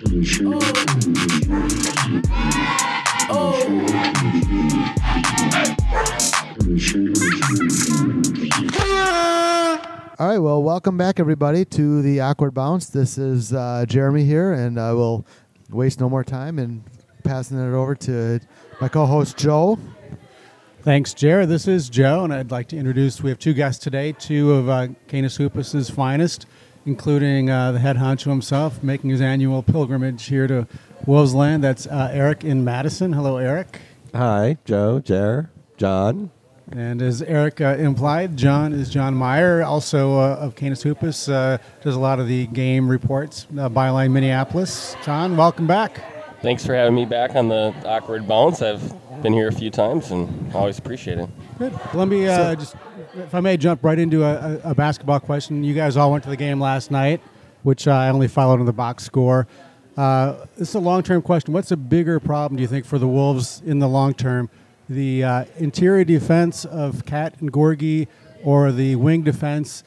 All right, well, welcome back, everybody, to the Awkward Bounce. This is uh, Jeremy here, and I will waste no more time in passing it over to my co host, Joe. Thanks, Jared. This is Joe, and I'd like to introduce. We have two guests today, two of uh, Canis Hoopus's finest, including uh, the head honcho himself, making his annual pilgrimage here to Wolves Land. That's uh, Eric in Madison. Hello, Eric. Hi, Joe, Jer, John. And as Eric uh, implied, John is John Meyer, also uh, of Canis Hoopus, uh, does a lot of the game reports, uh, Byline Minneapolis. John, welcome back. Thanks for having me back on the awkward bounce. I've been here a few times and always appreciate it. Good. Let me uh, just, if I may, jump right into a, a, basketball question. You guys all went to the game last night, which I only followed in the box score. Uh, this is a long-term question. What's a bigger problem, do you think, for the Wolves in the long term? The uh, interior defense of KAT and Gorgui, or the wing defense?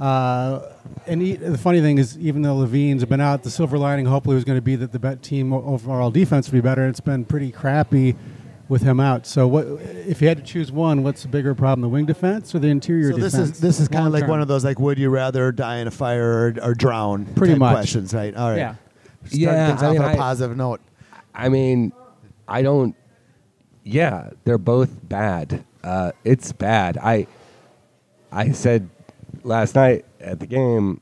Uh, and he, the funny thing is, even though LaVine's been out, the silver lining hopefully was going to be that the team overall defense would be better. It's been pretty crappy with him out. So, what if you had to choose one? What's the bigger problem, the wing defense or the interior So defense? this is this is kind of like one of those like, would you rather die in a fire or, or drown? Pretty type much. questions, right? All right. Yeah. Start Yeah, things I off mean, on a positive note. I mean, I don't. Yeah, they're both bad. Uh, it's bad. I I said last night at the game.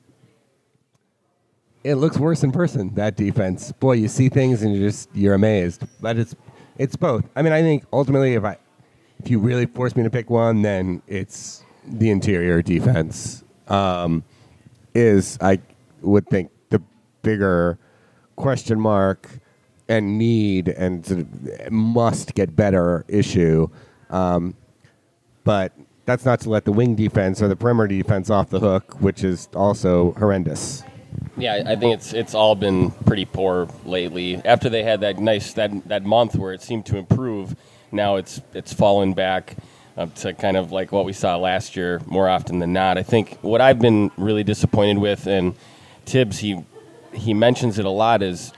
It looks worse in person. That defense, boy, you see things and you're just you're amazed. But it's it's both. I mean, I think ultimately, if I if you really force me to pick one, then it's the interior defense. Um, is I would think the bigger question mark and need and sort of must get better issue. Um, but that's not to let the wing defense or the perimeter defense off the hook, which is also horrendous. Yeah, I think it's it's all been pretty poor lately. After they had that nice that that month where it seemed to improve, now it's it's fallen back up to kind of like what we saw last year more often than not. I think what I've been really disappointed with, and Thibs he he mentions it a lot, is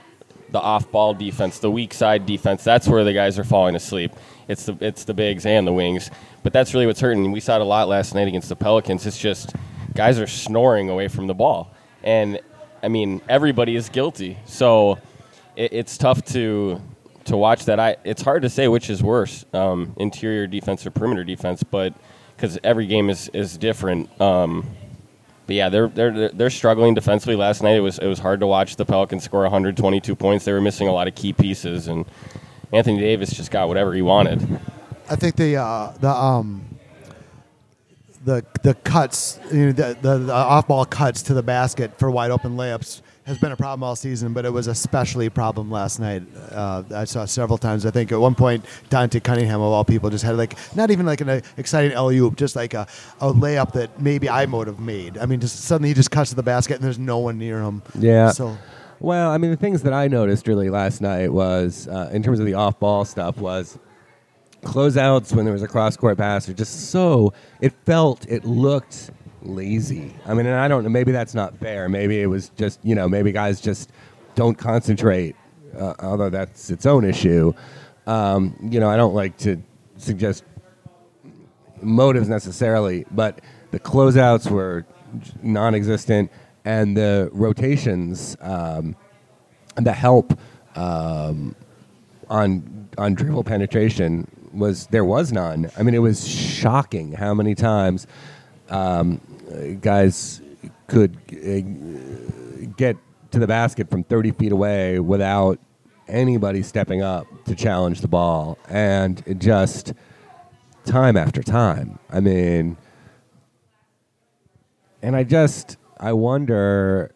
the off-ball defense, the weak side defense. That's where the guys are falling asleep. It's the it's the bigs and the wings, but that's really what's hurting. We saw it a lot last night against the Pelicans. It's just guys are snoring away from the ball, and I mean everybody is guilty. So it, it's tough to to watch that. I it's hard to say which is worse, um, interior defense or perimeter defense, but because every game is is different. Um, but yeah, they're they're they're struggling defensively. Last night it was it was hard to watch the Pelicans score 122 points. They were missing a lot of key pieces, and Anthony Davis just got whatever he wanted. I think the uh, the um the the cuts, you know, the, the, the off ball cuts to the basket for wide open layups has been a problem all season, but it was especially a problem last night. Uh, I saw several times. I think at one point Dante Cunningham of all people just had like not even like an uh, exciting LU, just like a, a layup that maybe I would have made. I mean, just suddenly he just cuts to the basket and there's no one near him. Yeah. So Well, I mean, the things that I noticed really last night was, uh, in terms of the off-ball stuff, was closeouts when there was a cross-court pass are just so. It felt, it looked lazy. I mean, and I don't know. Maybe that's not fair. Maybe it was just, you know, maybe guys just don't concentrate. Uh, although that's its own issue. Um, you know, I don't like to suggest motives necessarily, but the closeouts were non-existent, and the rotations, um, the help um, on on dribble penetration was there was none. I mean, it was shocking how many times um, guys could uh, get to the basket from 30 feet away without anybody stepping up to challenge the ball, and just time after time. I mean, and I just I wonder.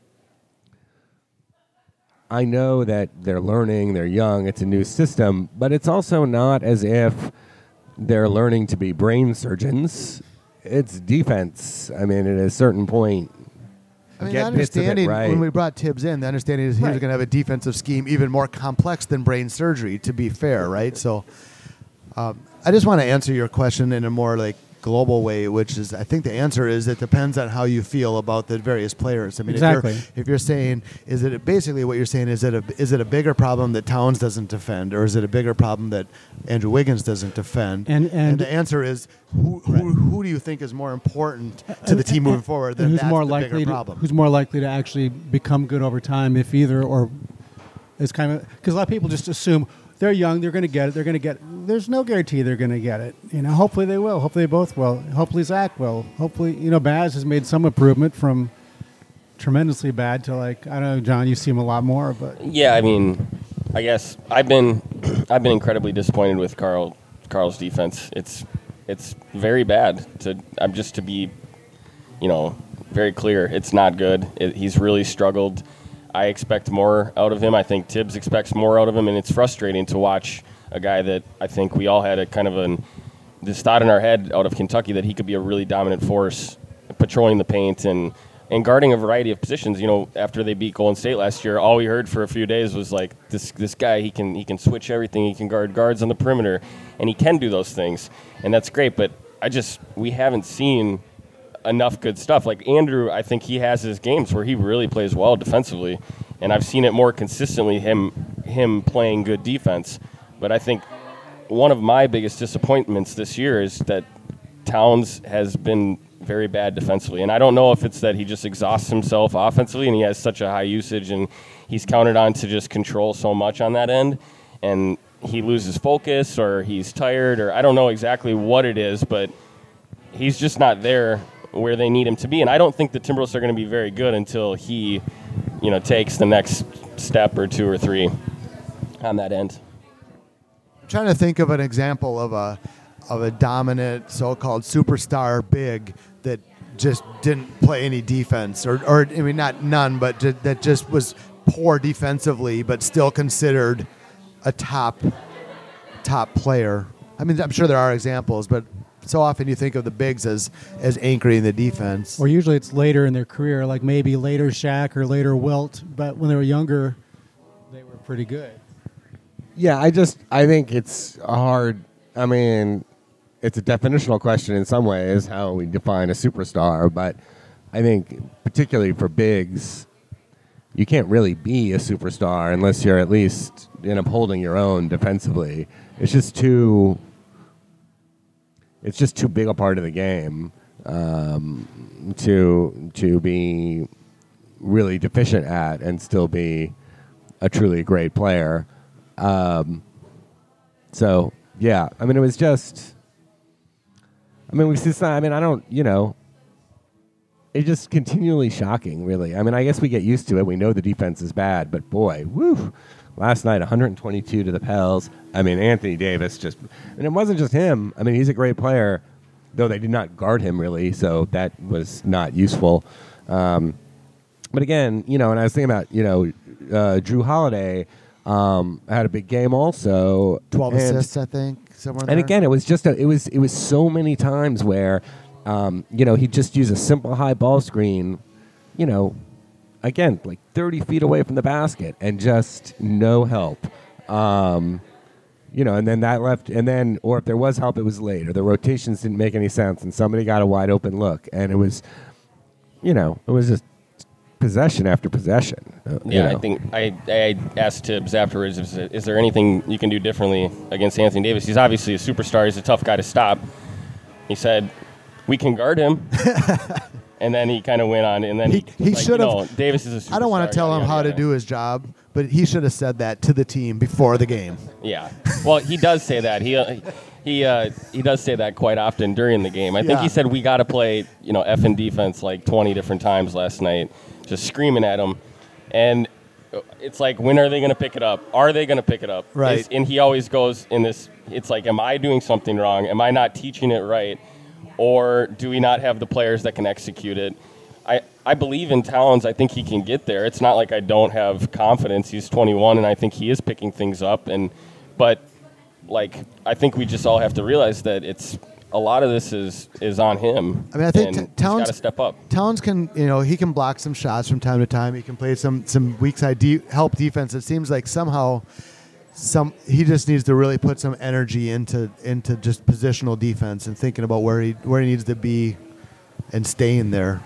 I know that they're learning, they're young, it's a new system, but it's also not as if they're learning to be brain surgeons. It's defense. I mean, at a certain point, I mean, get the bits of it understanding right. when we brought Thibs in, the understanding is he was going to have a defensive scheme even more complex than brain surgery. To be fair, right? So, um, I just want to answer your question in a more like global way, which is I think the answer is it depends on how you feel about the various players. I mean, Exactly. if, you're, if you're saying is it basically what you're saying is it a is it a bigger problem that Towns doesn't defend, or is it a bigger problem that Andrew Wiggins doesn't defend? And- and- the answer is who, who, who do you think is more important to the team moving forward? And who's more likely bigger to, problem. who's more likely to actually become good over time if either or is kind of because a lot of people just assume they're young they're going to get it they're going to get there's no guarantee they're going to get it you know hopefully they will hopefully they both will hopefully Zach will hopefully you know Baz has made some improvement from tremendously bad to like I don't know John you see him a lot more but Yeah, I mean, I guess I've been I've been incredibly disappointed with Karl Karl's defense. It's it's very bad. To I'm just to be, you know, very clear. It's not good. It, he's really struggled. I expect more out of him. I think Thibs expects more out of him, and it's frustrating to watch a guy that I think we all had a kind of an this thought in our head out of Kentucky that he could be a really dominant force, patrolling the paint and and guarding a variety of positions. You know, after they beat Golden State last year, all we heard for a few days was like this this guy he can he can switch everything. He can guard guards on the perimeter, and he can do those things, and that's great. But I just we haven't seen enough good stuff. Like Andrew, I think he has his games where he really plays well defensively, and I've seen it more consistently him him playing good defense. But I think one of my biggest disappointments this year is that Towns has been very bad defensively, and I don't know if it's that he just exhausts himself offensively and he has such a high usage and he's counted on to just control so much on that end, and he loses focus or he's tired or I don't know exactly what it is, but he's just not there where they need him to be. And I don't think the Timberwolves are going to be very good until he, you know, takes the next step or two or three on that end. I'm trying to think of an example of a of a dominant so-called superstar big that just didn't play any defense or, or I mean not none but that just was poor defensively but still considered a top top player. I mean I'm sure there are examples but so often you think of the bigs as as anchoring the defense. or usually it's later in their career like maybe later Shaq or later Wilt but when they were younger they were pretty good Yeah, I just I think it's a hard. I mean, it's a definitional question in some ways how we define a superstar, but I think particularly for bigs, you can't really be a superstar unless you're at least in upholding your own defensively. It's just too. It's just too big a part of the game um, to to be really deficient at and still be a truly great player. Um, so yeah, I mean, it was just. I mean, we just. I mean, I don't. You know. It's just continually shocking, really. I mean, I guess we get used to it. We know the defense is bad, but boy, woo! Last night, 122 to the Pels. I mean, Anthony Davis just, and it wasn't just him. I mean, he's a great player, though they did not guard him really, so that was not useful. Um, but again, you know, and I was thinking about, you know, uh, Jrue Holiday um, had a big game also. Twelve and- assists I think somewhere. and there. again, it was just a, it was it was so many times where, um, you know, he just used a simple high ball screen, you know, again like thirty feet away from the basket and just no help. Um, you know, and then that left, and then, or if there was help, it was late, or the rotations didn't make any sense, and somebody got a wide open look, and it was, you know, it was just possession after possession. uh, you Yeah, I think I, I asked Thibs afterwards, is, is there anything you can do differently against Anthony Davis? He's obviously a superstar. He's a tough guy to stop. He said, we can guard him. and then he kind of went on, and then He- he, he like, should've- you know, Davis is a. I don't want to tell him how to do his job, but he should have said that to the team before the game. Yeah. Well, he does say that. He uh, he uh, he does say that quite often during the game. I think Yeah. he said we got to play, you know, F and defense like 20 different times last night, just screaming at him. And it's like when are they going to pick it up? Are they going to pick it up? Right. And he always goes in this it's like am I doing something wrong? Am I not teaching it right? Or do we not have the players that can execute it? I, I believe in Towns. I think he can get there. It's not like I don't have confidence. He's 21, and I think he is picking things up. And but like I think we just all have to realize that it's a lot of this is is on him. I mean, I think T- Towns- got to step up. Towns can, you know, he can block some shots from time to time. He can play some some weak side de- help defense. It seems like somehow some he just needs to really put some energy into into just positional defense and thinking about where he where he needs to be and staying there.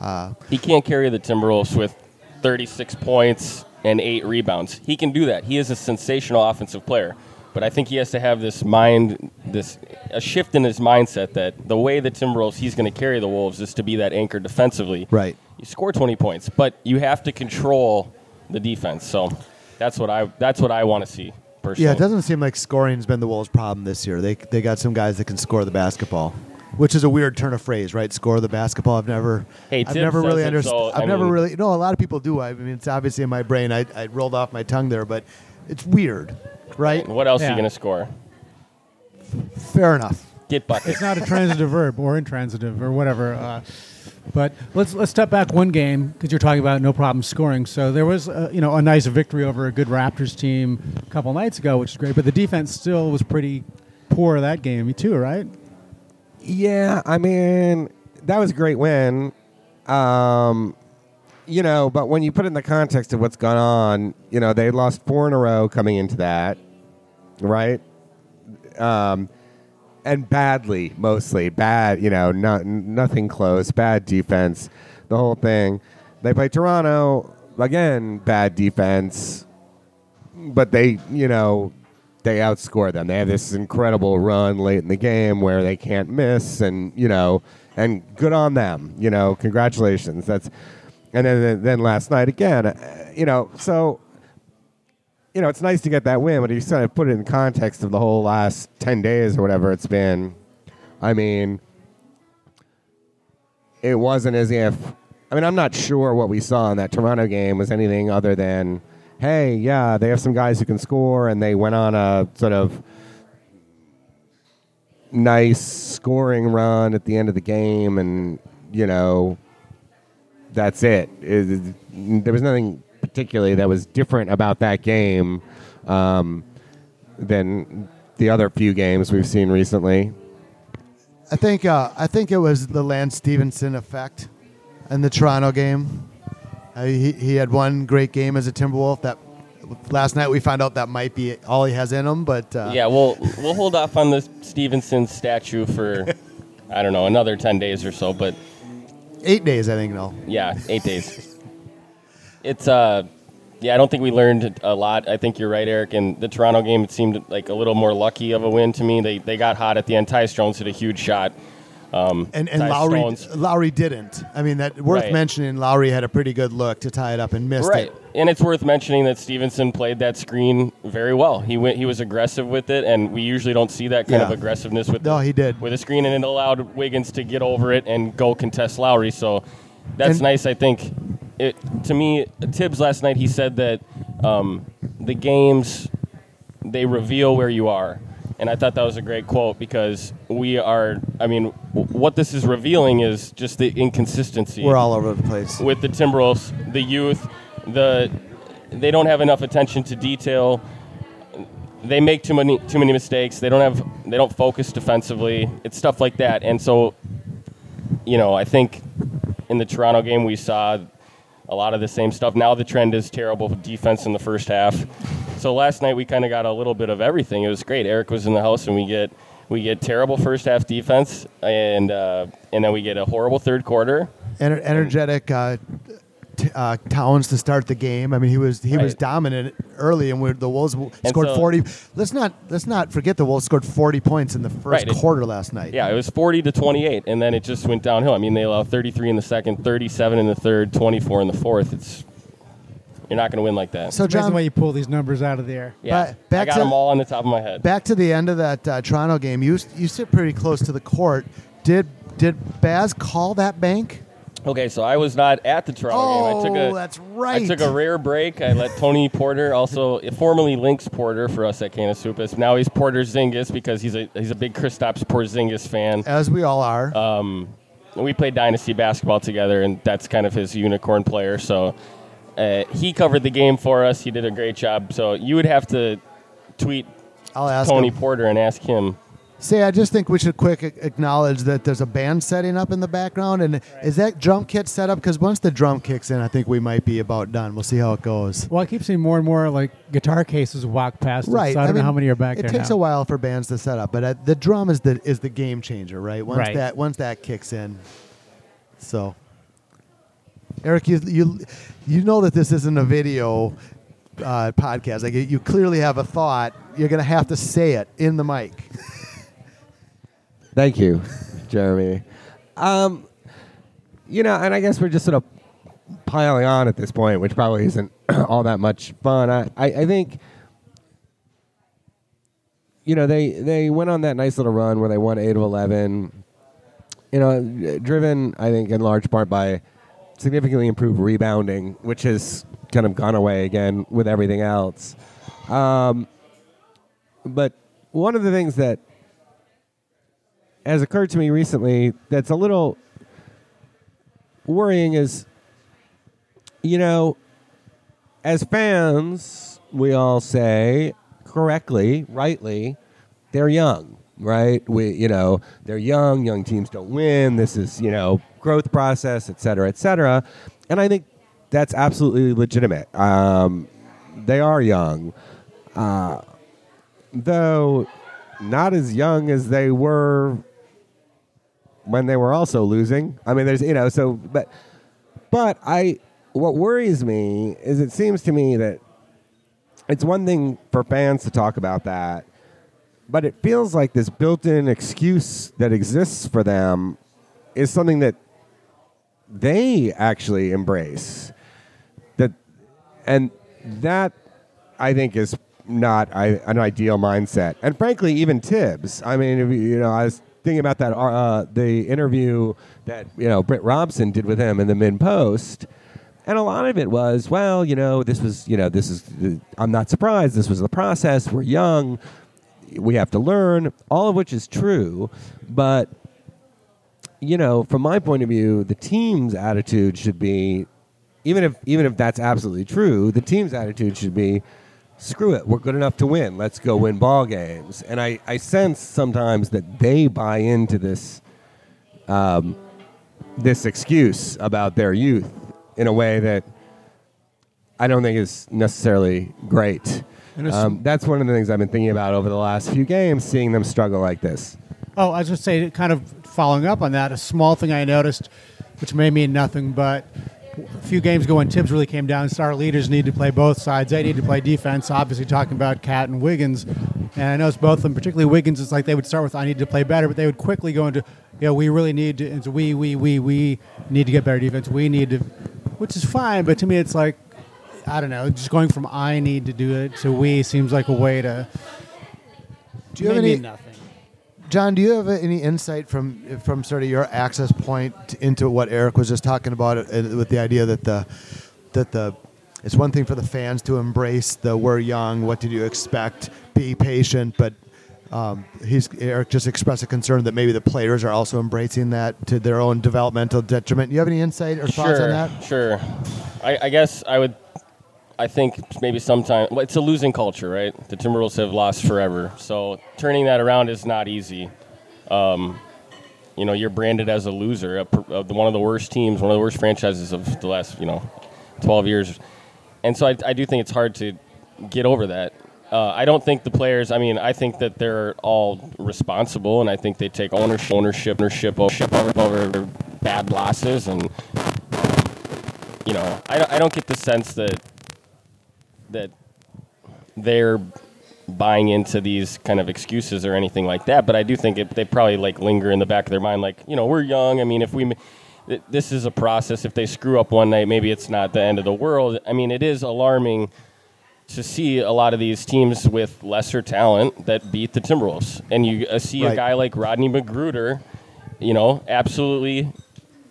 Uh, he can't carry the Timberwolves with 36 points and eight rebounds. He can do that. He is a sensational offensive player. But I think he has to have this mind, this a shift in his mindset that the way the Timberwolves he's going to carry the Wolves is to be that anchor defensively. Right. You score 20 points, but you have to control the defense. So that's what I that's what I want to see personally. Yeah, it doesn't seem like scoring's been the Wolves' problem this year. They they got some guys that can score the basketball, which is a weird turn of phrase, right? Score the basketball. I've never, Hey, I've Thibs never really it, understood. so, I've I never mean- really. No, a lot of people do. I mean, it's obviously in my brain. I, I rolled off my tongue there, but it's weird, right? What else are you going to score? Fair enough. Get buckets. It's not a transitive verb or intransitive or whatever. Uh, but let's let's step back one game because you're talking about no problem scoring. So there was uh, you know a nice victory over a good Raptors team a couple nights ago, which is great. But the defense still was pretty poor that game too, right? Yeah, I mean that was a great win. Um, you know, but when you put it in the context of what's gone on, you know, they lost four in a row coming into that, right? Um, and badly, mostly bad. You know, not nothing close. Bad defense, the whole thing. They play Toronto again. Bad defense, but they, you know, they outscore them. They have this incredible run late in the game where they can't miss, and you know, and good on them. You know, congratulations. That's and then then last night again. uh, You know, so you know, it's nice to get that win, but you sort of put it in context of the whole last ten days or whatever it's been, I mean, it wasn't as if. I mean, I'm not sure what we saw in that Toronto game was anything other than, hey, yeah, they have some guys who can score, and they went on a sort of nice scoring run at the end of the game, and you know, that's it. It- there was nothing particularly that was different about that game um, than the other few games we've seen recently. I think uh, I think it was the Lance Stephenson effect in the Toronto game. Uh, he he had one great game as a Timberwolf. That last night we found out that might be all he has in him. But uh, Yeah, we'll we'll hold off on the Stephenson statue for I don't know another ten days or so, but eight days I think no. yeah, eight days. It's uh, yeah, I don't think we learned a lot. I think you're right, Eric. In the Toronto game, it seemed like a little more lucky of a win to me. They they got hot at the end. Tyus Jones hit a huge shot. And and Tyus Lowry Stones. Lowry didn't. I mean that worth Right. mentioning. Lowry had a pretty good look to tie it up and missed Right, it. and it's worth mentioning that Stephenson played that screen very well. He went, he was aggressive with it, and we usually don't see that kind Yeah. of aggressiveness with No, he did. with a screen, and it allowed Wiggins to get over it and go contest Lowry. So that's And- nice. I think it to me. Thibs last night he said that um, the games they reveal where you are. And I thought that was a great quote because we are, I mean, w- what this is revealing is just the inconsistency We're all over the place. with the Timberwolves, the youth, the they don't have enough attention to detail. They make too many too many mistakes. They don't have they don't focus defensively. It's stuff like that. And so, you know, I think in the Toronto game we saw a lot of the same stuff. Now the trend is terrible defense in the first half. So last night we kind of got a little bit of everything. It was great. Eric was in the house and we get we get terrible first half defense and uh, and then we get a horrible third quarter. Ener- energetic uh, t- uh, Towns to start the game. I mean, he was he was dominant early, and we the Wolves scored so- forty. Let's not let's not forget the Wolves scored forty points in the first Right, it- quarter last night. Yeah, it was 40 to 28, and then it just went downhill. I mean, they allowed 33 in the second, 37 in the third, 24 in the fourth. It's you're not going to win like that. So Amazing John, way you pull these numbers out of the air. yeah, ba- back I got to- them all on the top of my head. back to the end of that uh, Toronto game. You you sit pretty close to the court. Did did Baz call that bank? Okay, so I was not at the Toronto game. I Oh, took a, that's right. I took a rare break. I let Tony Porter, also formerly Lynx Porter for us at Canis Hoopus. Now he's Porter Zingas because he's a he's a big Kristaps Porzingis fan. As we all are. Um, we played dynasty basketball together, and that's kind of his unicorn player. So uh, he covered the game for us. He did a great job. So you would have to tweet I'll ask Tony him. Porter and ask him Say, I just think we should quick acknowledge that there's a band setting up in the background, and is that drum kit set up? Because once the drum kicks in, I think we might be about done. We'll see how it goes. Well, I keep seeing more and more like guitar cases walk past. us, Right. so I don't mean, know how many are back there. It there takes now. a while for bands to set up, but uh, the drum is the is the game changer, right? Once Right. that once that kicks in. So, Eric, you you you know that this isn't a video uh, podcast. Like you- you clearly have a thought. You're gonna have to say it in the mic. Thank you, Jeremy. Um, you know, and I guess we're just sort of piling on at this point, which probably isn't all that much fun. I, I, I think, you know, they they went on that nice little run where they won eight of eleven. You know, driven, I think, in large part by significantly improved rebounding, which has kind of gone away again with everything else. Um, but one of the things that has occurred to me recently that's a little worrying is you know as fans we all say correctly rightly they're young right? We you know they're young young teams don't win this is you know growth process et cetera et cetera. And i think that's absolutely legitimate. Um, they are young. Uh, though not as young as they were when they were also losing. I mean, there's you know, so but but I what worries me is it seems to me that it's one thing for fans to talk about that, but it feels like this built-in excuse that exists for them is something that they actually embrace. That and that I think is not I, an ideal mindset. And frankly, even Thibs. I mean, you know, I was thinking about that uh, the interview that you know Britt Robson did with him in the MinnPost. And a lot of it was, well, you know, this was, you know, this is, I'm not surprised. This was the process. We're young. We have to learn, all of which is true. But, you know, from my point of view, the team's attitude should be, even if, even if that's absolutely true, the team's attitude should be, screw it, we're good enough to win. Let's go win ball games. And I, I sense sometimes that they buy into this, um, this excuse about their youth in a way that I don't think is necessarily great. Um, that's one of the things I've been thinking about over the last few games, seeing them struggle like this. Oh, I was just say, kind of following up on that, a small thing I noticed, which may mean nothing, but a few games ago when Thibs really came down, star leaders need to play both sides. They need to play defense. Obviously, talking about KAT and Wiggins, and I noticed both of them, particularly Wiggins. It's like they would start with "I need to play better," but they would quickly go into, you know, we really need to." Into we, we, we, we need to get better defense. We need to, which is fine, but to me, it's like I don't know, just going from "I need to do it" to "we" seems like a way to. Do you have any- nothing? John, do you have any insight from from sort of your access point into what Eric was just talking about, uh, with the idea that the that the it's one thing for the fans to embrace the "we're young, what did you expect, be patient," but um, he's Eric just expressed a concern that maybe the players are also embracing that to their own developmental detriment. Do you have any insight or thoughts sure, on that? Sure. I, I guess I would. I think maybe sometime well, it's a losing culture, right? The Timberwolves have lost forever, so turning that around is not easy. Um, you know, you're branded as a loser, a, pr- uh, one of the worst teams, one of the worst franchises of the last, you know, 12 years, and so I, I do think it's hard to get over that. Uh, I don't think the players. I mean, I think that they're all responsible, and I think they take ownership, ownership, ownership, ownership over, over bad losses, and you know, I, I don't get the sense that that they're buying into these kind of excuses or anything like that. But I do think it, they probably like linger in the back of their mind, like you know, we're young. I mean, if we th- this is a process. If they screw up one night, maybe it's not the end of the world. I mean, it is alarming to see a lot of these teams with lesser talent that beat the Timberwolves, and you uh, see a guy like Rodney McGruder, you know, absolutely,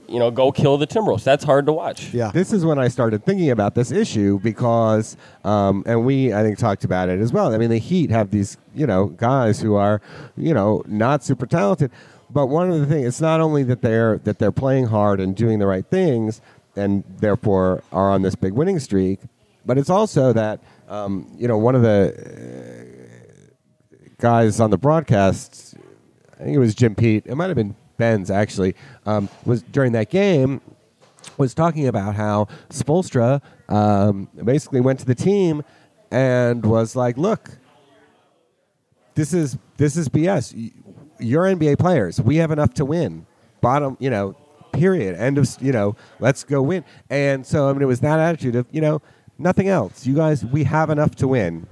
you know, go kill the Timberwolves. That's hard to watch. Yeah. This is when I started thinking about this issue because, um, and we I think talked about it as well. I mean, the Heat have these you know guys who are you know not super talented, but one of the things it's not only that they're that they're playing hard and doing the right things and therefore are on this big winning streak, but it's also that um, you know one of the uh, guys on the broadcast I think it was Jim Pete. It might have been Ben's actually. Um, was during that game was talking about how Spoelstra um, basically went to the team and was like, "Look, this is this is BS. You're NBA players. We have enough to win. Bottom, you know, period. End of, you know, let's go win." And so I mean, it was that attitude of, you know, nothing else. You guys, we have enough to win.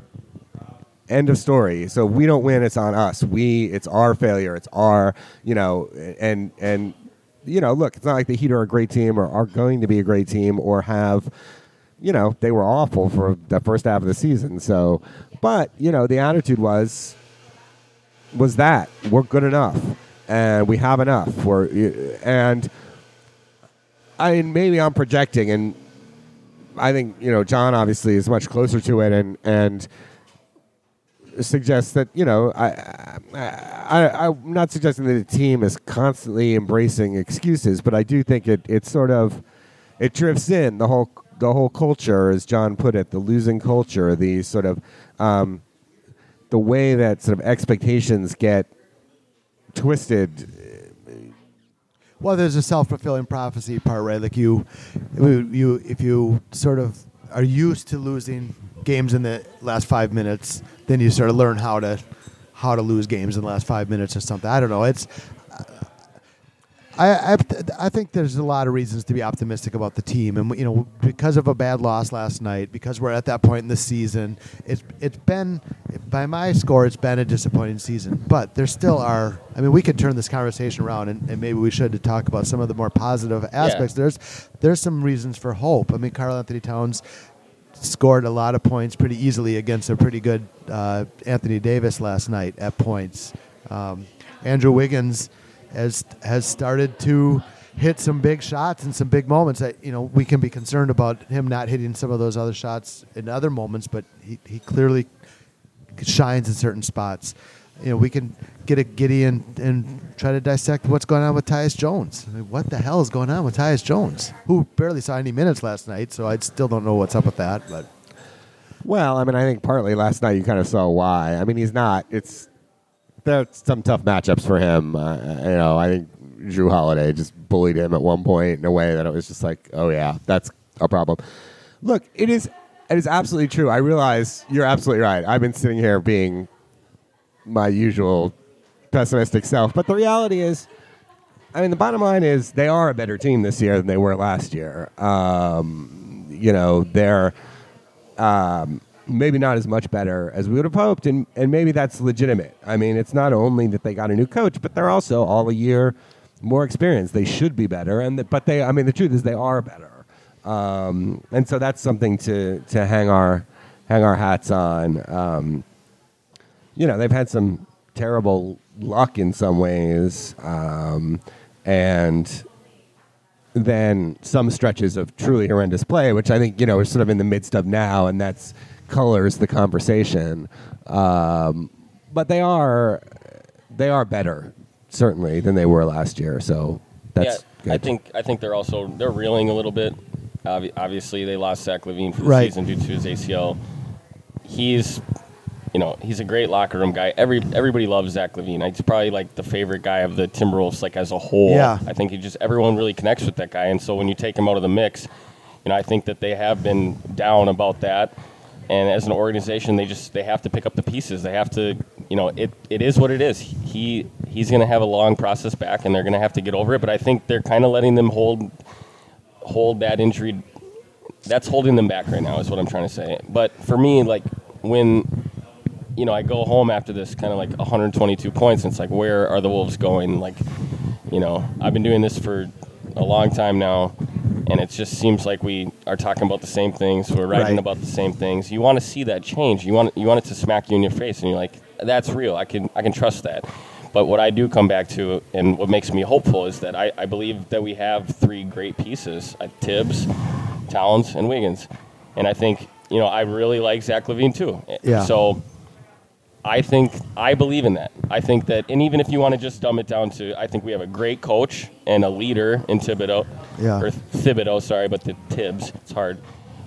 End of story. So we don't win, it's on us. We, it's our failure. It's our, you know, and and you know, look, it's not like the Heat are a great team or are going to be a great team or have, you know, they were awful for the first half of the season. So, but you know, the attitude was was that we're good enough and we have enough. We're and I mean, maybe I'm projecting, and I think you know John obviously is much closer to it, and and suggests that you know I, I, I I'm not suggesting that the team is constantly embracing excuses, but I do think it it sort of it drifts in the whole the whole culture, as John put it, the losing culture, the sort of um, the way that sort of expectations get twisted. Well, there's a self fulfilling prophecy part, right? Like you, you, if you sort of are used to losing games in the last five minutes, then you sort of learn how to how to lose games in the last five minutes or something. I don't know. It's I, I, I think there's a lot of reasons to be optimistic about the team, and you know, because of a bad loss last night, because we're at that point in the season, it's it's been, by my score, it's been a disappointing season. But there still are. I mean, we could turn this conversation around, and, and maybe we should to talk about some of the more positive aspects. There's there's some reasons for hope. I mean, Karl-Anthony Towns scored a lot of points pretty easily against a pretty good uh, Anthony Davis last night at points. Um, Andrew Wiggins has has started to hit some big shots and some big moments. That you know we can be concerned about him not hitting some of those other shots in other moments, but he, he clearly shines in certain spots. You know, we can get a giddy and, and try to dissect what's going on with Tyus Jones. I mean, what the hell is going on with Tyus Jones, who barely saw any minutes last night? So I still don't know what's up with that. But Well, I mean, I think partly last night you kind of saw why. I mean, he's not. It's there's some tough matchups for him. Uh, you know, I think Jrue Holiday just bullied him at one point in a way that it was just like, oh yeah, that's a problem. Look, it is. It is absolutely true. I realize you're absolutely right. I've been sitting here being my usual pessimistic self, but the reality is, I mean, the bottom line is they are a better team this year than they were last year. Um, you know, they're um, maybe not as much better as we would have hoped, and, and maybe that's legitimate. I mean, it's not only that they got a new coach, but they're also all a year more experienced. They should be better, and the, but they, I mean, the truth is they are better, um, and so that's something to to hang our hang our hats on. You know, they've had some terrible luck in some ways, um, and then some stretches of truly horrendous play, which I think you know we're sort of in the midst of now, and that's colors the conversation. Um, but they are they are better certainly than they were last year. So that's yeah, I think I think they're also they're reeling a little bit. Obviously, they lost Zach LaVine for the Right. season due to his ACL. He's, you know, he's a great locker room guy. Every everybody loves Zach LaVine. He's probably like the favorite guy of the Timberwolves, like as a whole. Yeah. I think he just everyone really connects with that guy, and so when you take him out of the mix, you know, I think that they have been down about that. And as an organization, they just they have to pick up the pieces. They have to, you know, it, it is what it is. He he's going to have a long process back, and they're going to have to get over it. But I think they're kind of letting them hold hold that injury. That's holding them back right now, is what I'm trying to say. But for me, like when you know I go home after this kind of like 122 points, and it's like where are the Wolves going? Like, you know, I've been doing this for a long time now, and it just seems like we are talking about the same things. We're writing Right. about the same things. You want to see that change. You want you want it to smack you in your face, and you're like, that's real. I can I can trust that. But what I do come back to, and what makes me hopeful, is that I, I believe that we have three great pieces: uh, Thibs, Towns, and Wiggins. And I think you know I really like Zach LaVine too. Yeah. So I think I believe in that. I think that, and even if you want to just dumb it down to, I think we have a great coach and a leader in Thibodeau, Yeah. or Thibodeau, sorry, but the Thibs, it's hard.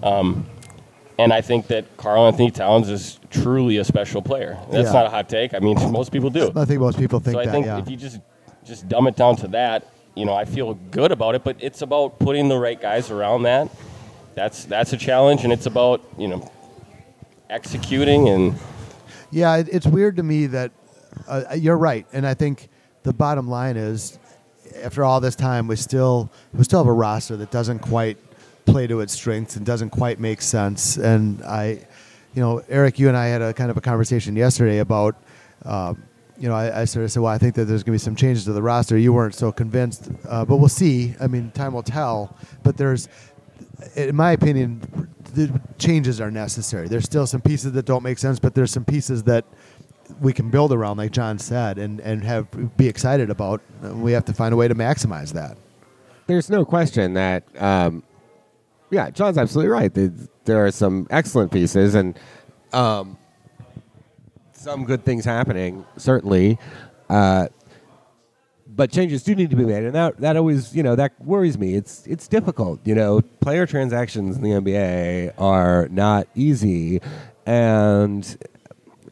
Um, And I think that Karl-Anthony Towns is truly a special player. That's Yeah. not a hot take. I mean, most people do. I think most people think that. so I that. think yeah. if you just just dumb it down to that, you know, I feel good about it. But it's about putting the right guys around that. That's that's a challenge, and it's about you know executing and Yeah, it, it's weird to me that uh, you're right, and I think the bottom line is, after all this time, we still we still have a roster that doesn't quite play to its strengths and doesn't quite make sense. And I, you know, Eric, you and I had a kind of a conversation yesterday about. Um, you know, I, I sort of said, well, I think that there's going to be some changes to the roster. You weren't so convinced, uh, but we'll see. I mean, time will tell. But there's, in my opinion, the changes are necessary. There's still some pieces that don't make sense, but there's some pieces that we can build around, like John said, and, and have be excited about. And we have to find a way to maximize that. There's no question that, um, yeah, John's absolutely right. There are some excellent pieces and um, some good things happening, certainly. Uh, but changes do need to be made, and that that always you know that worries me. It's it's difficult. You know, player transactions in the NBA are not easy, and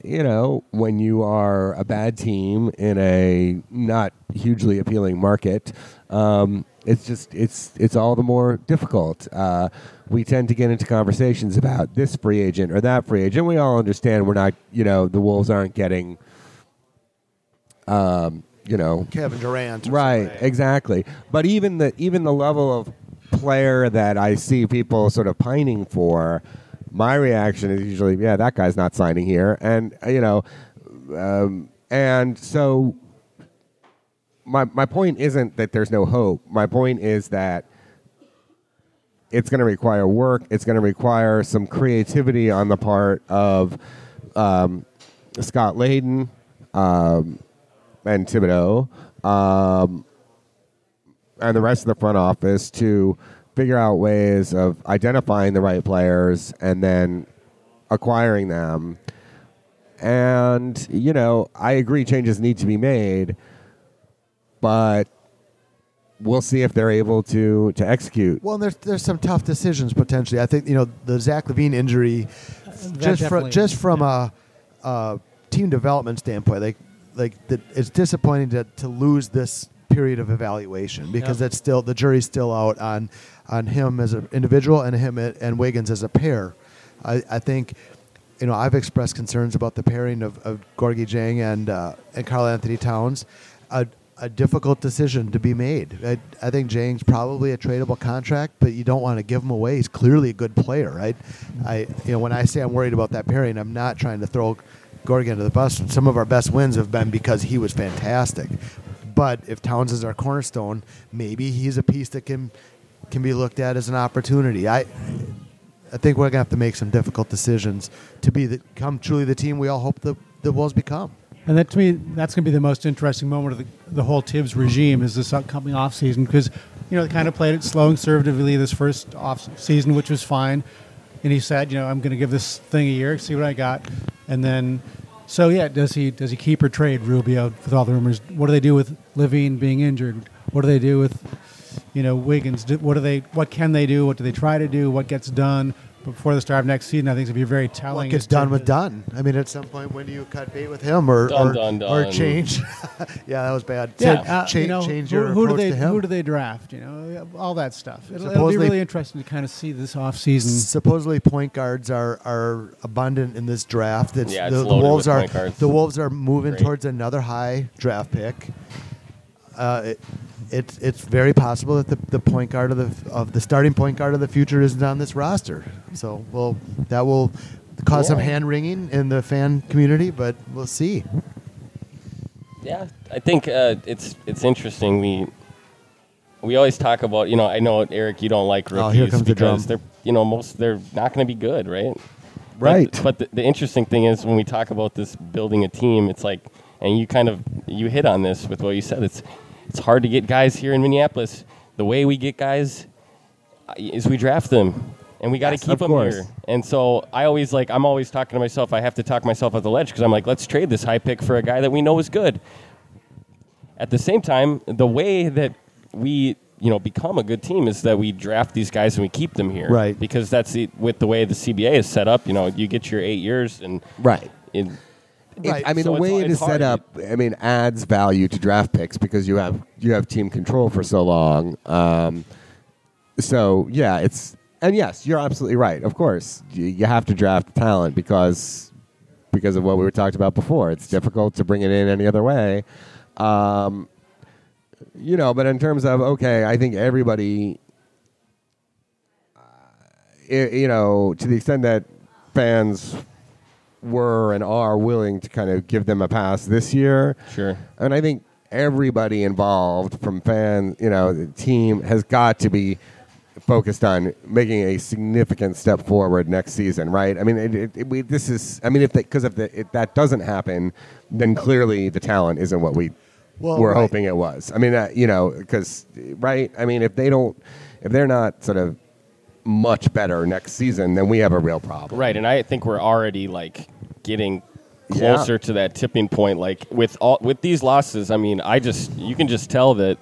you know when you are a bad team in a not hugely appealing market, um, it's just it's it's all the more difficult. Uh, we tend to get into conversations about this free agent or that free agent. We all understand we're not you know the Wolves aren't getting. Um, you know, Kevin Durant, right somebody. exactly. But even the even the level of player that i see people sort of pining for my reaction is usually yeah that guy's not signing here. And uh, you know um, and so my my point isn't that there's no hope. My point is that it's going to require work. It's going to require some creativity on the part of um, scott layden um, and Thibodeau um, and the rest of the front office to figure out ways of identifying the right players and then acquiring them. And, you know, I agree changes need to be made, but we'll see if they're able to, to execute. Well, there's there's some tough decisions potentially. I think you know the Zach LaVine injury, just from just from a, a team development standpoint, like like the, it's disappointing to to lose this period of evaluation because Yep. that's still the jury's still out on on him as an individual and him and Wiggins as a pair. I, I think. You know, I've expressed concerns about the pairing of, of Gorgui Dieng and uh, and Karl-Anthony Towns. A, a difficult decision to be made. I, I think Dieng's probably a tradable contract, but you don't want to give him away. He's clearly a good player, right? I, you know, when I say I'm worried about that pairing, I'm not trying to throw Gorgui under the bus. Some of our best wins have been because he was fantastic. But if Towns is our cornerstone, maybe he's a piece that can can be looked at as an opportunity. I I think we're gonna have to make some difficult decisions to be the, become truly the team we all hope the the Wolves become. And that to me, that's going to be the most interesting moment of the, the whole Thibs regime is this upcoming off season because you know they kind of played it slow and conservatively this first off season, which was fine. And he said, you know, I'm going to give this thing a year, see what I got, and then. So yeah, does he does he keep or trade Rubio with all the rumors? What do they do with LaVine being injured? What do they do with you know Wiggins? What do they what can they do? What do they try to do? What gets done before the start of next season? I think it's going to be very telling. What gets as done with his- done. I mean, at some point, when do you cut bait with him or Done, or, done, or change? yeah, that was bad. Yeah, So uh, cha- you know, change who, your who do approach they to him. who do they draft? You know, all that stuff. It'll, it'll be really interesting to kind of see this off season. Supposedly, point guards are, are abundant in this draft. It's, Yeah, it's the, the Wolves with are point guards. the Wolves are moving Great. towards another high draft pick. Uh, it, it's it's very possible that the, the point guard of the of the starting point guard of the future isn't on this roster. So, well, that will cause some hand wringing in the fan community, but we'll see. Yeah, I think uh, it's it's interesting. We we always talk about you know I know Eric you don't like rookies Oh, comes the because drum. they're you know most they're not going to be good, right? Right. But, but the, the interesting thing is when we talk about this building a team, it's like and you kind of you hit on this with what you said. It's it's hard to get guys here in Minneapolis. The way we get guys uh, is we draft them. And we got to Yes, keep them course. here. And so I always like I'm always talking to myself. I have to talk myself at the ledge because I'm like, let's trade this high pick for a guy that we know is good. At the same time, the way that we you know become a good team is that we draft these guys and we keep them here, Right. Because that's the, with the way the CBA is set up. You know, you get your eight years and Right. in, It- Right. I mean, So the way it it's set up, I mean, adds value to draft picks because you have you have team control for so long. Um, so yeah, it's and yes, you're absolutely right. Of course, you, you have to draft talent because because of what we were talked about before. It's difficult to bring it in any other way. Um, you know, but in terms of okay, I think everybody, uh, i- you know, to the extent that fans were and are willing to kind of give them a pass this year. Sure. And I think everybody involved from fan, you know, the team has got to be focused on making a significant step forward next season, right? I mean, it, it, it, we, this is, I mean, if because if, the, if that doesn't happen, then clearly the talent isn't what we Well, were right. hoping it was. I mean, uh, you know, because right? I mean, if they don't, if they're not sort of much better next season, then we have a real problem. Right, and I think we're already like getting Yeah. closer to that tipping point. Like with all with these losses, I mean, I just you can just tell that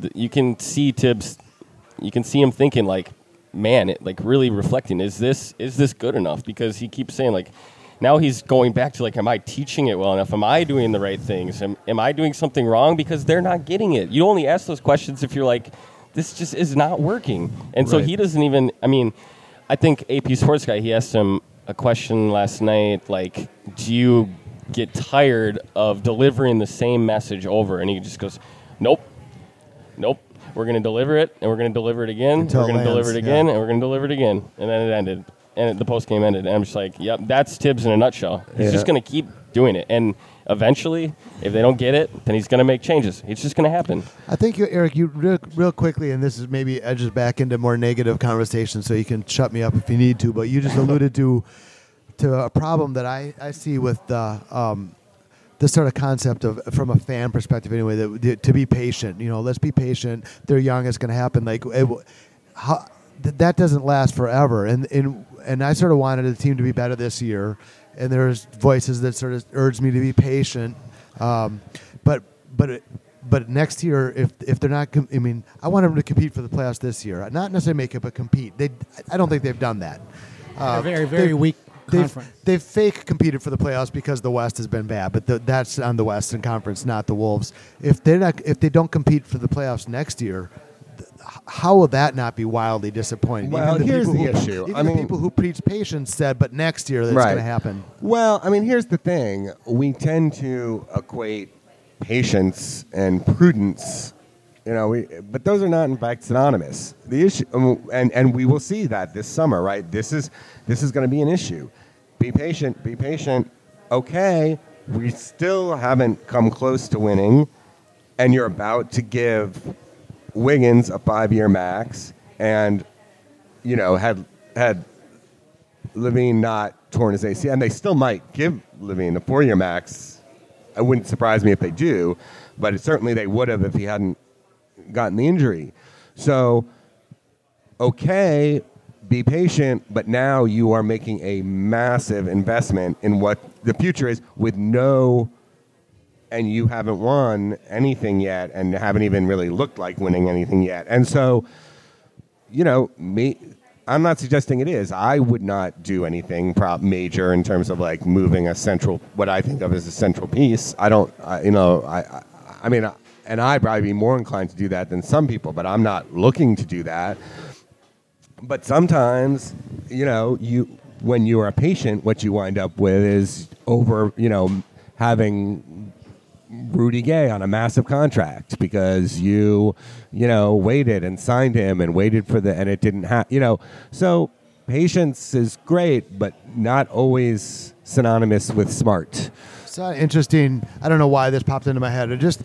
th- you can see Thibs, you can see him thinking like, man, it, like really reflecting. Is this is this good enough? Because he keeps saying like. Now he's going back to like, am I teaching it well enough? Am I doing the right things? Am, am I doing something wrong? Because they're not getting it. You only ask those questions if you're like, this just is not working. And so he doesn't even. I mean, I think AP Sports guy. He asked him a question last night, like, "Do you get tired of delivering the same message over?" And he just goes, "Nope, nope. We're going to deliver it, and we're going to deliver it again. Until we're going to deliver it again, yeah. and we're going to deliver it again." And then it ended, and the post game ended. And I'm just like, "Yep, that's Thibs in a nutshell. He's Yeah. just going to keep doing it, and eventually, if they don't get it, then he's going to make changes. It's just going to happen." I think you, Eric, you real, real quickly, and this is maybe edges back into more negative conversation, so you can shut me up if you need to. But you just alluded to to a problem that I, I see with the um, this sort of concept of from a fan perspective anyway that to be patient. You know, let's be patient. They're young. It's going to happen. Like it, how, th- that doesn't last forever. And and and I sort of wanted the team to be better this year. And there's voices that sort of urge me to be patient. Um, but but it, but next year, if if they're not, com- I mean, I want them to compete for the playoffs this year. Not necessarily make it, but compete. They, I don't think they've done that. Uh, very, very weak They've, conference. they've fake competed for the playoffs because the West has been bad, but the, that's on the Western Conference, not the Wolves. If they're not, if they don't compete for the playoffs next year, how will that not be wildly disappointing? Well, here's people the who, issue. Even I the mean- people who preach patience said, but next year that's Right. going to happen. Well, I mean, here's the thing: we tend to equate patience and prudence. You know, we, but those are not in fact synonymous. The issue, um, and and we will see that this summer, right? This is this is going to be an issue. Be patient. Be patient. Okay, we still haven't come close to winning, and you're about to give Wiggins a five-year max, and you know had had LaVine not torn his ACL, and they still might give LaVine a four-year max. It wouldn't surprise me if they do, but it, certainly they would have if he hadn't gotten the injury. So, okay, be patient, but now you are making a massive investment in what the future is with no, and you haven't won anything yet, and haven't even really looked like winning anything yet, and so you know, me. I'm not suggesting it is. I would not do anything prop major in terms of like moving a central, what I think of as a central piece. I don't, I, you know, I, I, I mean, and I'd probably be more inclined to do that than some people, but I'm not looking to do that. But sometimes, you know, you when you are a patient, what you wind up with is over, you know, having Rudy Gay on a massive contract because you, you know, waited and signed him and waited for the and it didn't happen. You know, so patience is great, but not always synonymous with smart. So interesting. I don't know why this popped into my head. It just,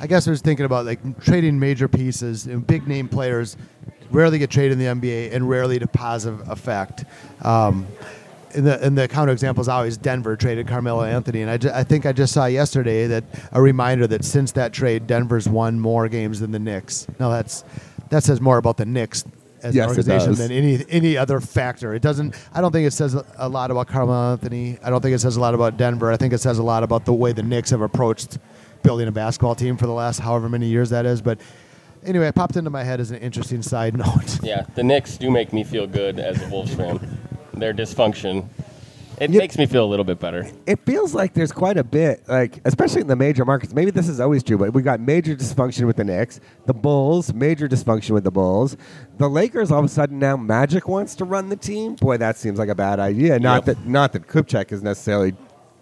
I guess I was thinking about like trading major pieces and big name players rarely get traded in the NBA and rarely to positive effect. Um, and the, and the counter example is always Denver traded Carmelo Anthony. And I, ju- I think I just saw yesterday that a reminder that since that trade, Denver's won more games than the Knicks. Now that's that says more about the Knicks as Yes, an organization than any any other factor. It doesn't. I don't think it says a lot about Carmelo Anthony. I don't think it says a lot about Denver. I think it says a lot about the way the Knicks have approached building a basketball team for the last however many years that is. But anyway, it popped into my head as an interesting side note. Yeah, the Knicks do make me feel good as a Wolves fan. Their dysfunction, it You- makes me feel a little bit better. it feels like there's quite a bit, like especially in the major markets. Maybe this is always true, but we got major dysfunction with the Knicks, the Bulls, major dysfunction with the Bulls, the Lakers. All of a sudden now, Magic wants to run the team. Boy, that seems like a bad idea. Not Yep. that not that Kupchak has necessarily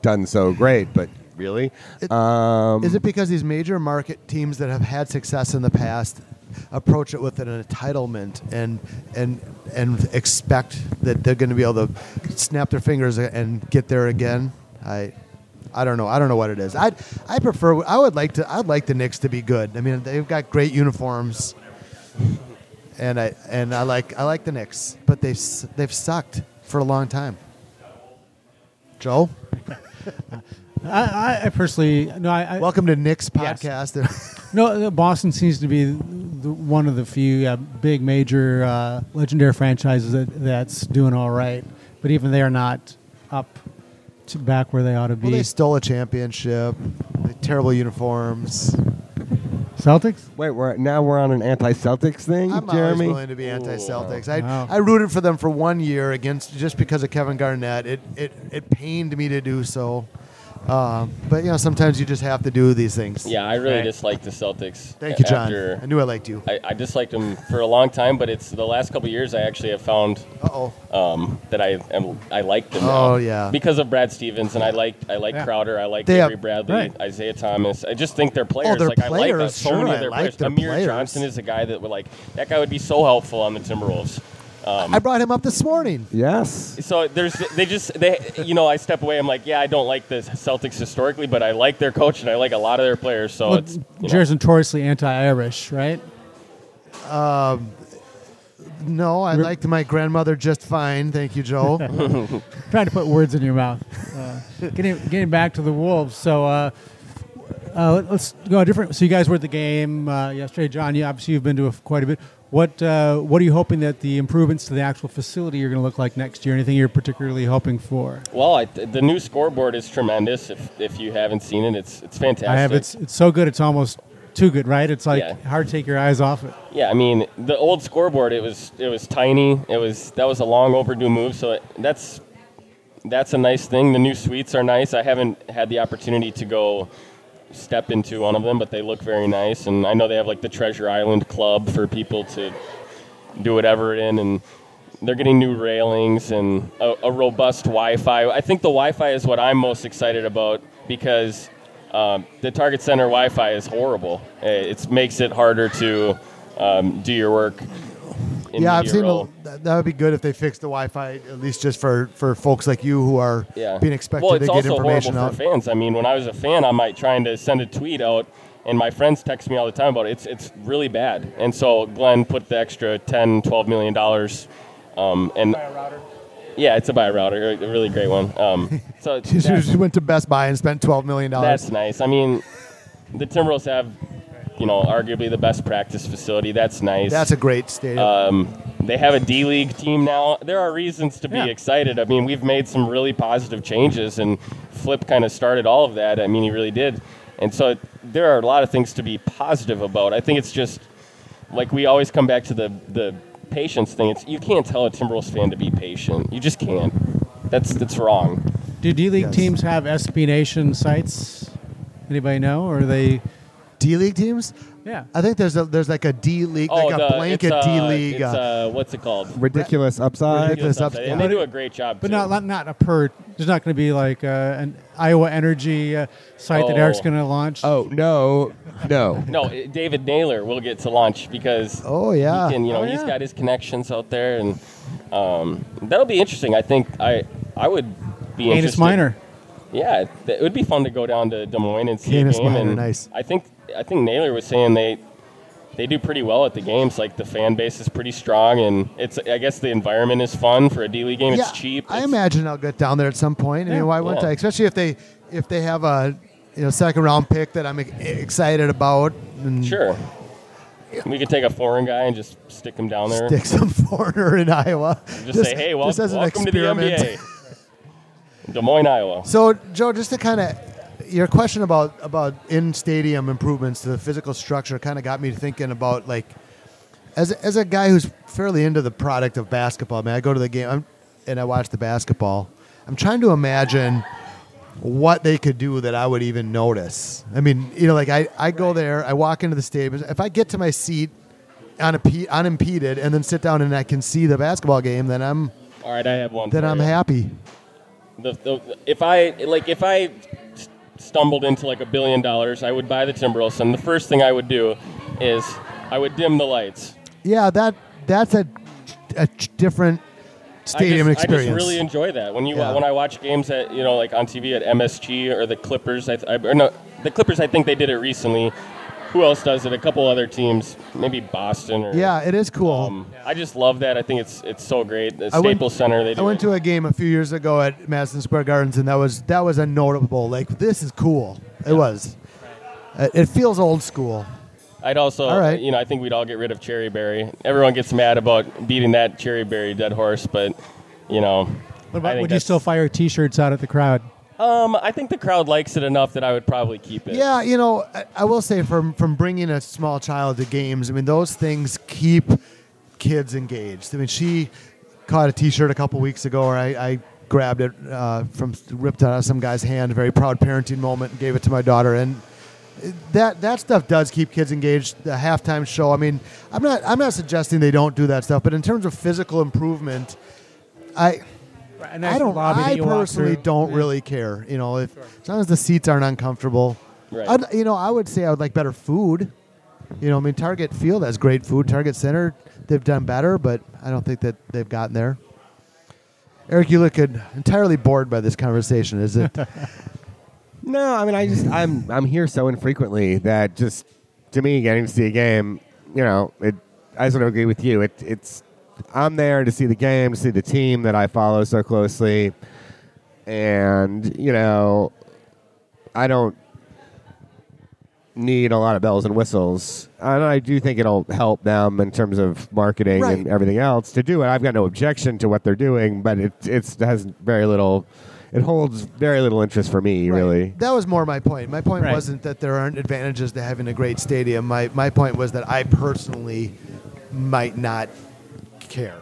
done so great, but really, um, Is it because these major market teams that have had success in the past approach it with an entitlement and and and expect that they're going to be able to snap their fingers and get there again? I I don't know. I don't know what it is. I I prefer. I would like to. I'd like the Knicks to be good. I mean, they've got great uniforms, and I and I like I like the Knicks, but they've they've sucked for a long time. Joe, I, I, personally no. I, I welcome to Knicks Yes. podcast. no. no, Boston seems to be the, one of the few uh, big major uh, legendary franchises that, that's doing all right. But even they are not up to back where they ought to be. Well, they stole a championship. Terrible uniforms. Celtics. wait, we're now we're on an anti-Celtics thing, I'm Jeremy. always willing to be anti-Celtics. I, Wow. I rooted for them for one year against just because of Kevin Garnett. It it, it pained me to do so. Uh, but you know, sometimes you just have to do these things. Yeah, I really Right. dislike the Celtics. Thank you, John. After- I knew I liked you. I, I disliked them for a long time, but it's the last couple years I actually have found Uh oh. um, that I am I like them. now. Oh, yeah. because of Brad Stevens, and I like I like Yeah. Crowder, I like They Avery Bradley, Right. Isaiah Thomas. I just think they're players. they're like I like players, so sure, many I of their like players. their Amir players. Johnson is a guy that would like that guy would be so helpful on the Timberwolves. I brought him up this morning. Yes. So there's they just they you know I step away. I'm like yeah I don't like the Celtics historically, but I like their coach and I like a lot of their players. So Well, it's you. Jared's notoriously anti-Irish, right? No, I liked my grandmother just fine. Thank you, Joe. trying to put words in your mouth. Uh, getting getting back to the Wolves. So uh, uh, let- let's go a different. So you guys were at the game uh, yesterday, John. You obviously you've been to a, quite a bit. What uh, what are you hoping that the improvements to the actual facility are going to look like next year? Anything you're particularly hoping for? Well, I, the new scoreboard is tremendous. If if you haven't seen it, it's it's fantastic. I have. It's it's so good. It's almost too good, right? It's like Yeah. hard to take your eyes off it. Yeah, I mean the old scoreboard. It was it was tiny. It was that was a long overdue move. So it, that's that's a nice thing. The new suites are nice. I haven't had the opportunity to go step into one of them, but they look very nice. And I know they have like the Treasure Island Club for people to do whatever in, and they're getting new railings and a, a robust Wi-Fi. I think the Wi-Fi is what I'm most excited about because um, the Target Center Wi-Fi is horrible. It makes it harder to um, do your work. In yeah, I've media seen. A, that, that would be good if they fixed the Wi-Fi at least just for for folks like you who are yeah. being expected well, to it's get also information horrible out. for fans. I mean, when I was a fan, I might trying to send a tweet out, and my friends text me all the time about it. It's it's really bad. And so Glen put the extra 10, 12 million dollars, um, and yeah, it's a buy router, a really great one. Um, so She went to Best Buy and spent twelve million dollars. that's nice. I mean, the Timberwolves have, you know, arguably the best practice facility. That's nice. That's a great stadium. Um, they have a D League team now. There are reasons to be Yeah. excited. I mean, we've made some really positive changes, and Flip kind of started all of that. I mean, he really did. And so there are a lot of things to be positive about. I think it's just like we always come back to the the patience thing. It's you can't tell a Timberwolves fan to be patient. You just can't. That's that's wrong. Do D League Yes. teams have SB Nation sites? Anybody know? Or are they? D League teams. Yeah. I think there's a there's like a D League, oh, like a blanket it's, uh, D League. It's, uh, uh, what's it called? Ridiculous upside. Ridiculous Stuff, upside. and they do a great job. But too. not not- not a per. There's not going to be like uh, an Iowa Energy uh, site that Eric's Oh. going to launch. Oh no, no. No, David Naylor will get to launch because Oh, yeah. he can, you know Oh, he's yeah. got his connections out there, and um, that'll be interesting. I think I I would be Canis interested. Minor. Yeah, it would be fun to go down to Des Moines and see Canis a game. Minor, and nice. I think I think Naylor was saying they they do pretty well at the games. Like the fan base is pretty strong, and it's I guess the environment is fun for a D League game. yeah, It's cheap. I It's- imagine I'll get down there at some point. I Yeah. mean, why wouldn't Yeah. I? Especially if they if they have a you know second round pick that I'm excited about. And Sure. We could take a foreign guy and just stick him down there. Stick some foreigner in Iowa. Just, say, hey, wel- just as an welcome to the experiment. NBA. Des Moines, Iowa. So, Joe, just to kind of, your question about about in stadium improvements to the physical structure kind of got me thinking about like as as a guy who's fairly into the product of basketball. I mean, I go to the game I'm, and I watch the basketball. I'm trying to imagine what they could do that I would even notice. I mean, you know, like I, I go there, I walk into the stadium. If I get to my seat unimpeded, unimpeded and then sit down and I can see the basketball game, then I'm All right, I have one. then I'm you. happy. The, the, if I like, if I s- stumbled into like a billion dollars, I would buy the Timberwolves, and the first thing I would do is I would dim the lights. Yeah, that that's a, a different stadium I just, experience. I just really enjoy that when you Yeah. when I watch games at you know like on TV at MSG or the Clippers. I, I or no, the Clippers. I think they did it recently. Who else does it? A couple other teams, maybe Boston or yeah, it is cool. Um, I just love that. I think it's it's so great. The I went- Staples Center. They I went it. to a game a few years ago at Madison Square Gardens, and that was that was a notable. Like this is cool. It was. It it feels old school. I'd also, All right. you know, I think we'd all get rid of Cherry Berry. Everyone gets mad about beating that Cherry Berry dead horse, but you know, What about would you still fire T-shirts out at the crowd? Um, I think the crowd likes it enough that I would probably keep it. Yeah, you know, I, I will say from from bringing a small child to games, I mean those things keep kids engaged. I mean, she caught a T-shirt a couple weeks ago, or I, I grabbed it uh, from ripped out of some guy's hand. Very proud parenting moment, and gave it to my daughter, and that that stuff does keep kids engaged. The halftime show. I mean, I'm not I'm not suggesting they don't do that stuff, but in terms of physical improvement, I. I don't. I personally don't really care. You know, if as long as the seats aren't uncomfortable. Right. I'd, you know, I would say I would like better food. You know, I mean, Target Field has great food. Target Center, they've done better, but I don't think that they've gotten there. Eric, you look entirely bored by this conversation. Is it? No, I mean I just I'm I'm here so infrequently that just to me getting to see a game, you know, it I sort of agree with you. It it's I'm there to see the game, to see the team that I follow so closely, and you know, I don't need a lot of bells and whistles. And I do think it'll help them in terms of marketing Right. and everything else to do it. I've got no objection to what they're doing, but it it's, it has very little. It holds very little interest for me, really. That was more my point. My point Right. wasn't that there aren't advantages to having a great stadium. My my point was that I personally might not care.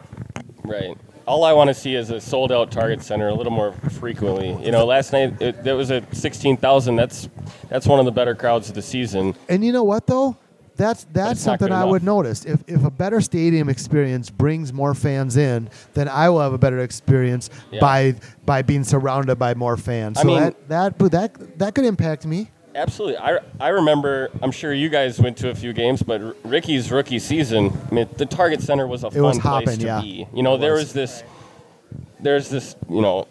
Right. All I want to see is a sold out Target Center a little more frequently. You know, last night it, there was a sixteen thousand. That's that's one of the better crowds of the season. And you know what though? That's that's something I enough. would notice. If if a better stadium experience brings more fans in, then I will have a better experience Yeah. by by being surrounded by more fans. I So mean- that that that that could impact me. Absolutely. I, I remember, I'm sure you guys went to a few games, but Ricky's rookie season, I mean, the Target Center was a fun was place hopping, to yeah. be. You know, It there was. this, there's this, you know,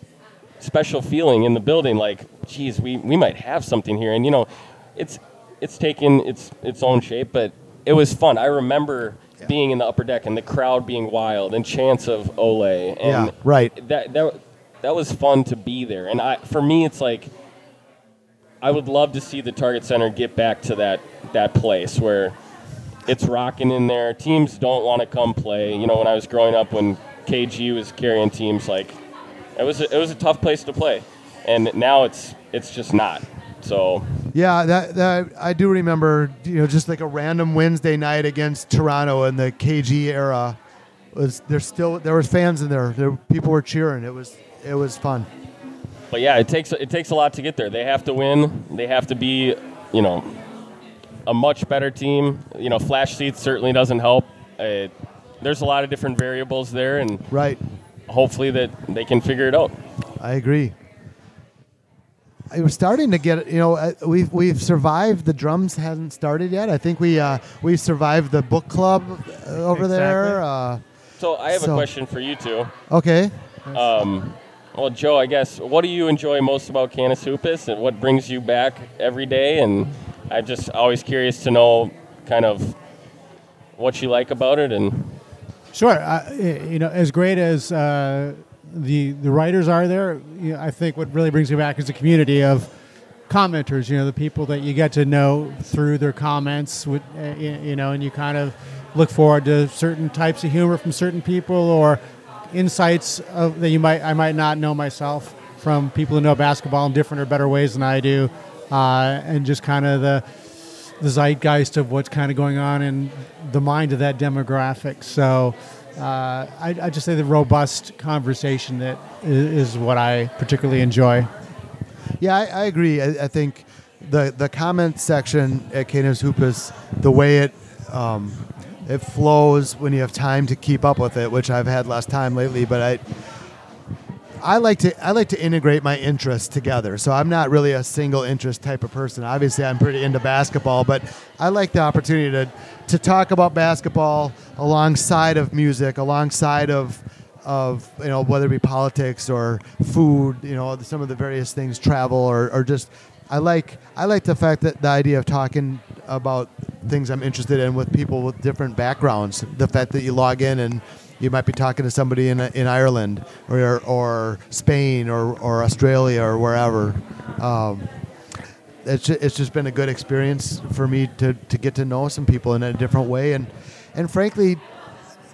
special feeling in the building like, geez, we, we might have something here. And, you know, it's, it's taken its, its own shape, but it was fun. I remember being in the upper deck and the crowd being wild and chants of Ole. And Yeah, right. That, that, that was fun to be there. And I, for me, it's like, I would love to see the Target Center get back to that that place where it's rocking in there. Teams don't want to come play. You know, when I was growing up, when KG was carrying teams, like it was a, it was a tough place to play, and now it's it's just not. So Yeah, that, that I do remember. You know, just like a random Wednesday night against Toronto in the KG era was there's still there was fans in there. There people were cheering. It was it was fun. But yeah, it takes it takes a lot to get there. They have to win. They have to be, you know, a much better team. You know, flash seats certainly doesn't help. Uh, there's a lot of different variables there, and Right. hopefully that they can figure it out. I agree. We're starting to get you know uh, we've we've survived the drums hasn't started yet. I think we uh, we survived the book club uh, over there. Uh, So I have So- a question for you two. okay, Well, Joe, I guess what do you enjoy most about Canis Hoopus, and what brings you back every day? And I'm just always curious to know kind of what you like about it. And Sure. Uh, you know, as great as uh, the the writers are there, you know, I think what really brings me back is the community of commenters. You know, the people that you get to know through their comments. With, uh, you know, and you kind of look forward to certain types of humor from certain people or insights of, that you might I might not know myself from people who know basketball in different or better ways than I do. uh, and just kind of the the zeitgeist of what's kind of going on in the mind of that demographic. So uh, I, I just say the robust conversation that is, is what I particularly enjoy. Yeah, I, I agree. I, I think the the comment section at Canis Hoopus, the way it um, it flows when you have time to keep up with it, which I've had less time lately, but I I like to I like to integrate my interests together. So I'm not really a single interest type of person. Obviously, I'm pretty into basketball, but I like the opportunity to to talk about basketball alongside of music, alongside of of you know whether it be politics or food, you know some of the various things, travel or, or just I like I like the fact that the idea of talking about things I'm interested in with people with different backgrounds. The fact that you log in and you might be talking to somebody in, in Ireland or, or Spain or, or Australia or wherever. Um, it's, just, it's just been a good experience for me to, to get to know some people in a different way. And, and frankly,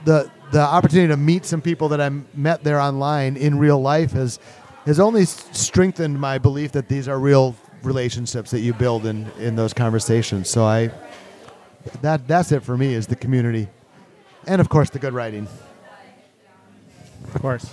the, the opportunity to meet some people that I met there online in real life has, has only strengthened my belief that these are real relationships that you build in, in those conversations. So I, that, that's it for me is the community. And of course, the good writing. Of course.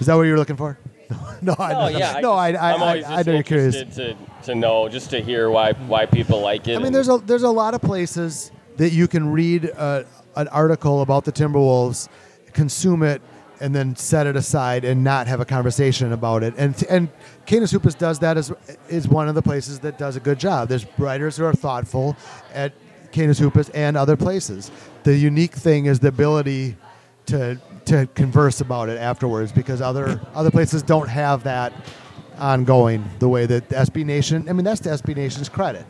Is that what you're looking for? no, I, No, yeah. no, I, I, just, I, I'm always I, just I know you're curious. interested to, to know, just to hear why why people like it. I mean, there's a there's a lot of places that you can read uh, an article about the Timberwolves, consume it, and then set it aside and not have a conversation about it. And and Canis Hoopus does that as is one of the places that does a good job. There's writers who are thoughtful at Canis Hoopus and other places. The unique thing is the ability to to converse about it afterwards because other other places don't have that ongoing the way that SB Nation. I mean, that's the SB Nation's credit.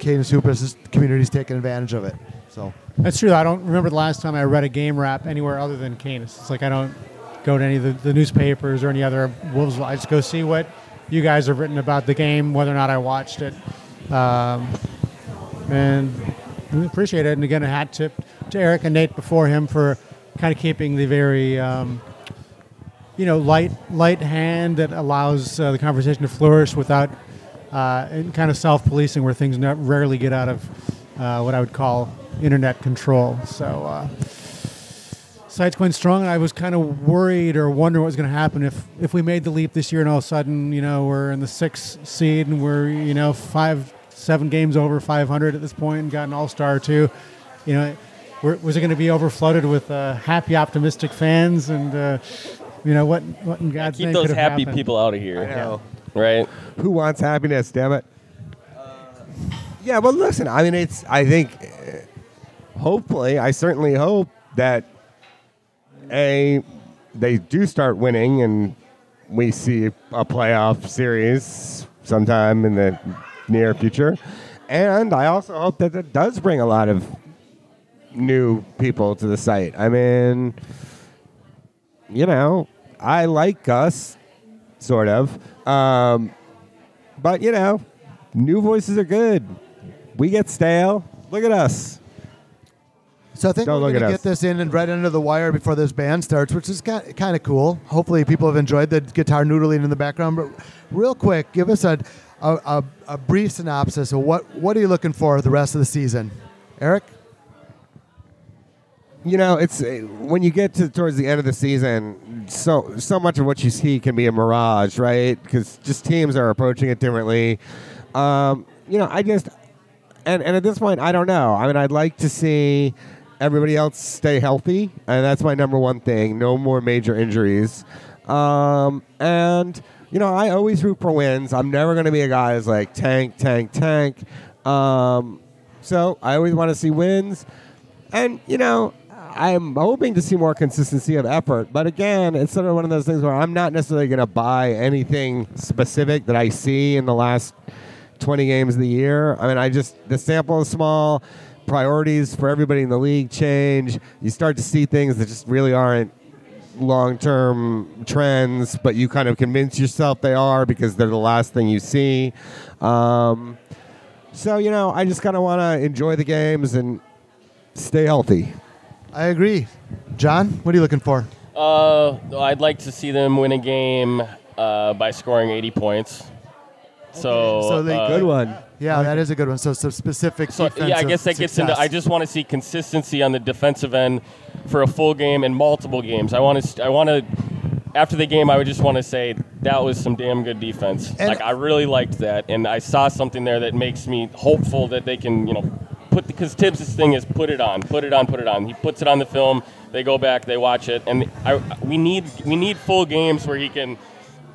Canis Hoopus' community's taking advantage of it. So That's true. I don't remember the last time I read a game wrap anywhere other than Canis. It's like I don't go to any of the, the newspapers or any other Wolves. I just go see what you guys have written about the game, whether or not I watched it. Um, and we appreciate it. And again, a hat tip to Eric and Nate before him for kind of keeping the very, um, you know, light light hand that allows uh, the conversation to flourish without uh, and kind of self-policing where things not, rarely get out of uh, what I would call internet control. So. Uh, Site's going strong, and I was kind of worried or wondering what was going to happen if, if we made the leap this year and all of a sudden, you know, we're in the sixth seed and we're, you know, five, seven games over 500 at this point and got an all star too. You know, were, was it going to be overflooded with uh, happy, optimistic fans? And, uh, you know, what, what in God's keep name those happy happened? people out of here, I know. right? Who wants happiness? Damn it. yeah, well, listen, I mean, it's. I think, uh, hopefully, I certainly hope that a they do start winning and we see a playoff series sometime in the near future. And I also hope that it does bring a lot of new people to the site. I mean, you know, I like Gus, sort of. Um, but, you know, new voices are good. We get stale. Look at us. So I think Don't we're going to get this in and right under the wire before this band starts, which is kind of cool. Hopefully, people have enjoyed the guitar noodling in the background. But real quick, give us a a, a, a brief synopsis of what what are you looking for the rest of the season, Eric? you know, it's uh, when you get to towards the end of the season, so so much of what you see can be a mirage, right? Because just teams are approaching it differently. Um, you know, I just and and at this point, I don't know. I mean, I'd like to see everybody else stay healthy, and that's my number one thing. No more major injuries, um, and you know, I always root for wins. I'm never going to be a guy who's like tank, tank, tank. Um, so I always want to see wins. And, you know, I'm hoping to see more consistency of effort. But again, it's sort of one of those things where I'm not necessarily going to buy anything specific that I see in the last 20 games of the year. I mean, I just, the sample is small. Priorities for everybody in the league change. You start to see things that just really aren't long term trends, but you kind of convince yourself they are because they're the last thing you see. Um, so, you know, I just kind of want to enjoy the games and stay healthy. I agree. John, what are you looking for? Uh, I'd like to see them win a game uh, by scoring 80 points. So, So they- uh, Good one. Yeah, that is a good one. So some specific. So yeah, I guess that gets into. I just want to see consistency on the defensive end for a full game and multiple games. I want to. I want to. After the game, I would just want to say that was some damn good defense. And- like I really liked that, and I saw something there that makes me hopeful that they can, you know, put because Thibs' thing is put it on, put it on, put it on. He puts it on the film. They go back, they watch it, and I, we need we need full games where he can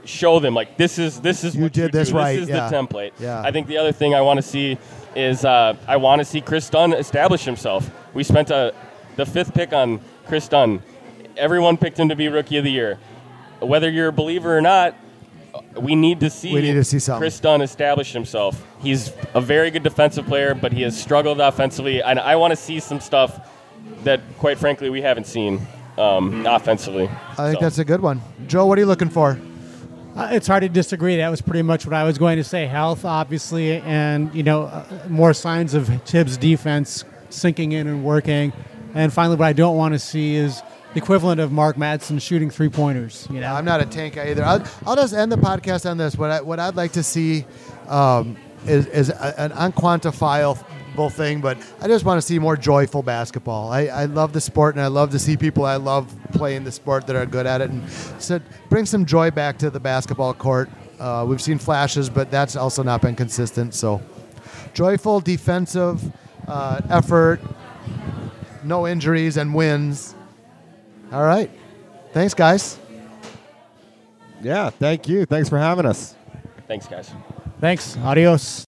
show them like this is this is You did this do. right, This is yeah. the template. Yeah. I think the other thing I want to see is uh, I want to see Kris Dunn establish himself. We spent a, the fifth pick on Kris Dunn. Everyone picked him to be rookie of the year. Whether you're a believer or not, we need to see We need to see something. Kris Dunn establish himself. He's a very good defensive player, but he has struggled offensively, and I want to see some stuff that, quite frankly, we haven't seen um, offensively. I think So. that's a good one. Joe, what are you looking for? Uh, it's hard to disagree. That was pretty much what I was going to say. Health, obviously, and you know, uh, more signs of Thibs' defense sinking in and working. And finally, what I don't want to see is the equivalent of Mark Madsen shooting three pointers. You know, I'm not a tank guy either. I'll, I'll just end the podcast on this. What I, what I'd like to see um, is, is a, an unquantifiable thing, but I just want to see more joyful basketball. I, I love the sport, and I love to see people I love playing the sport that are good at it, and so bring some joy back to the basketball court. Uh, we've seen flashes, but that's also not been consistent. So, joyful defensive uh, effort, no injuries, and wins. All right. Thanks, guys. Yeah, thank you. Thanks for having us. Thanks, guys. thanks. Adios.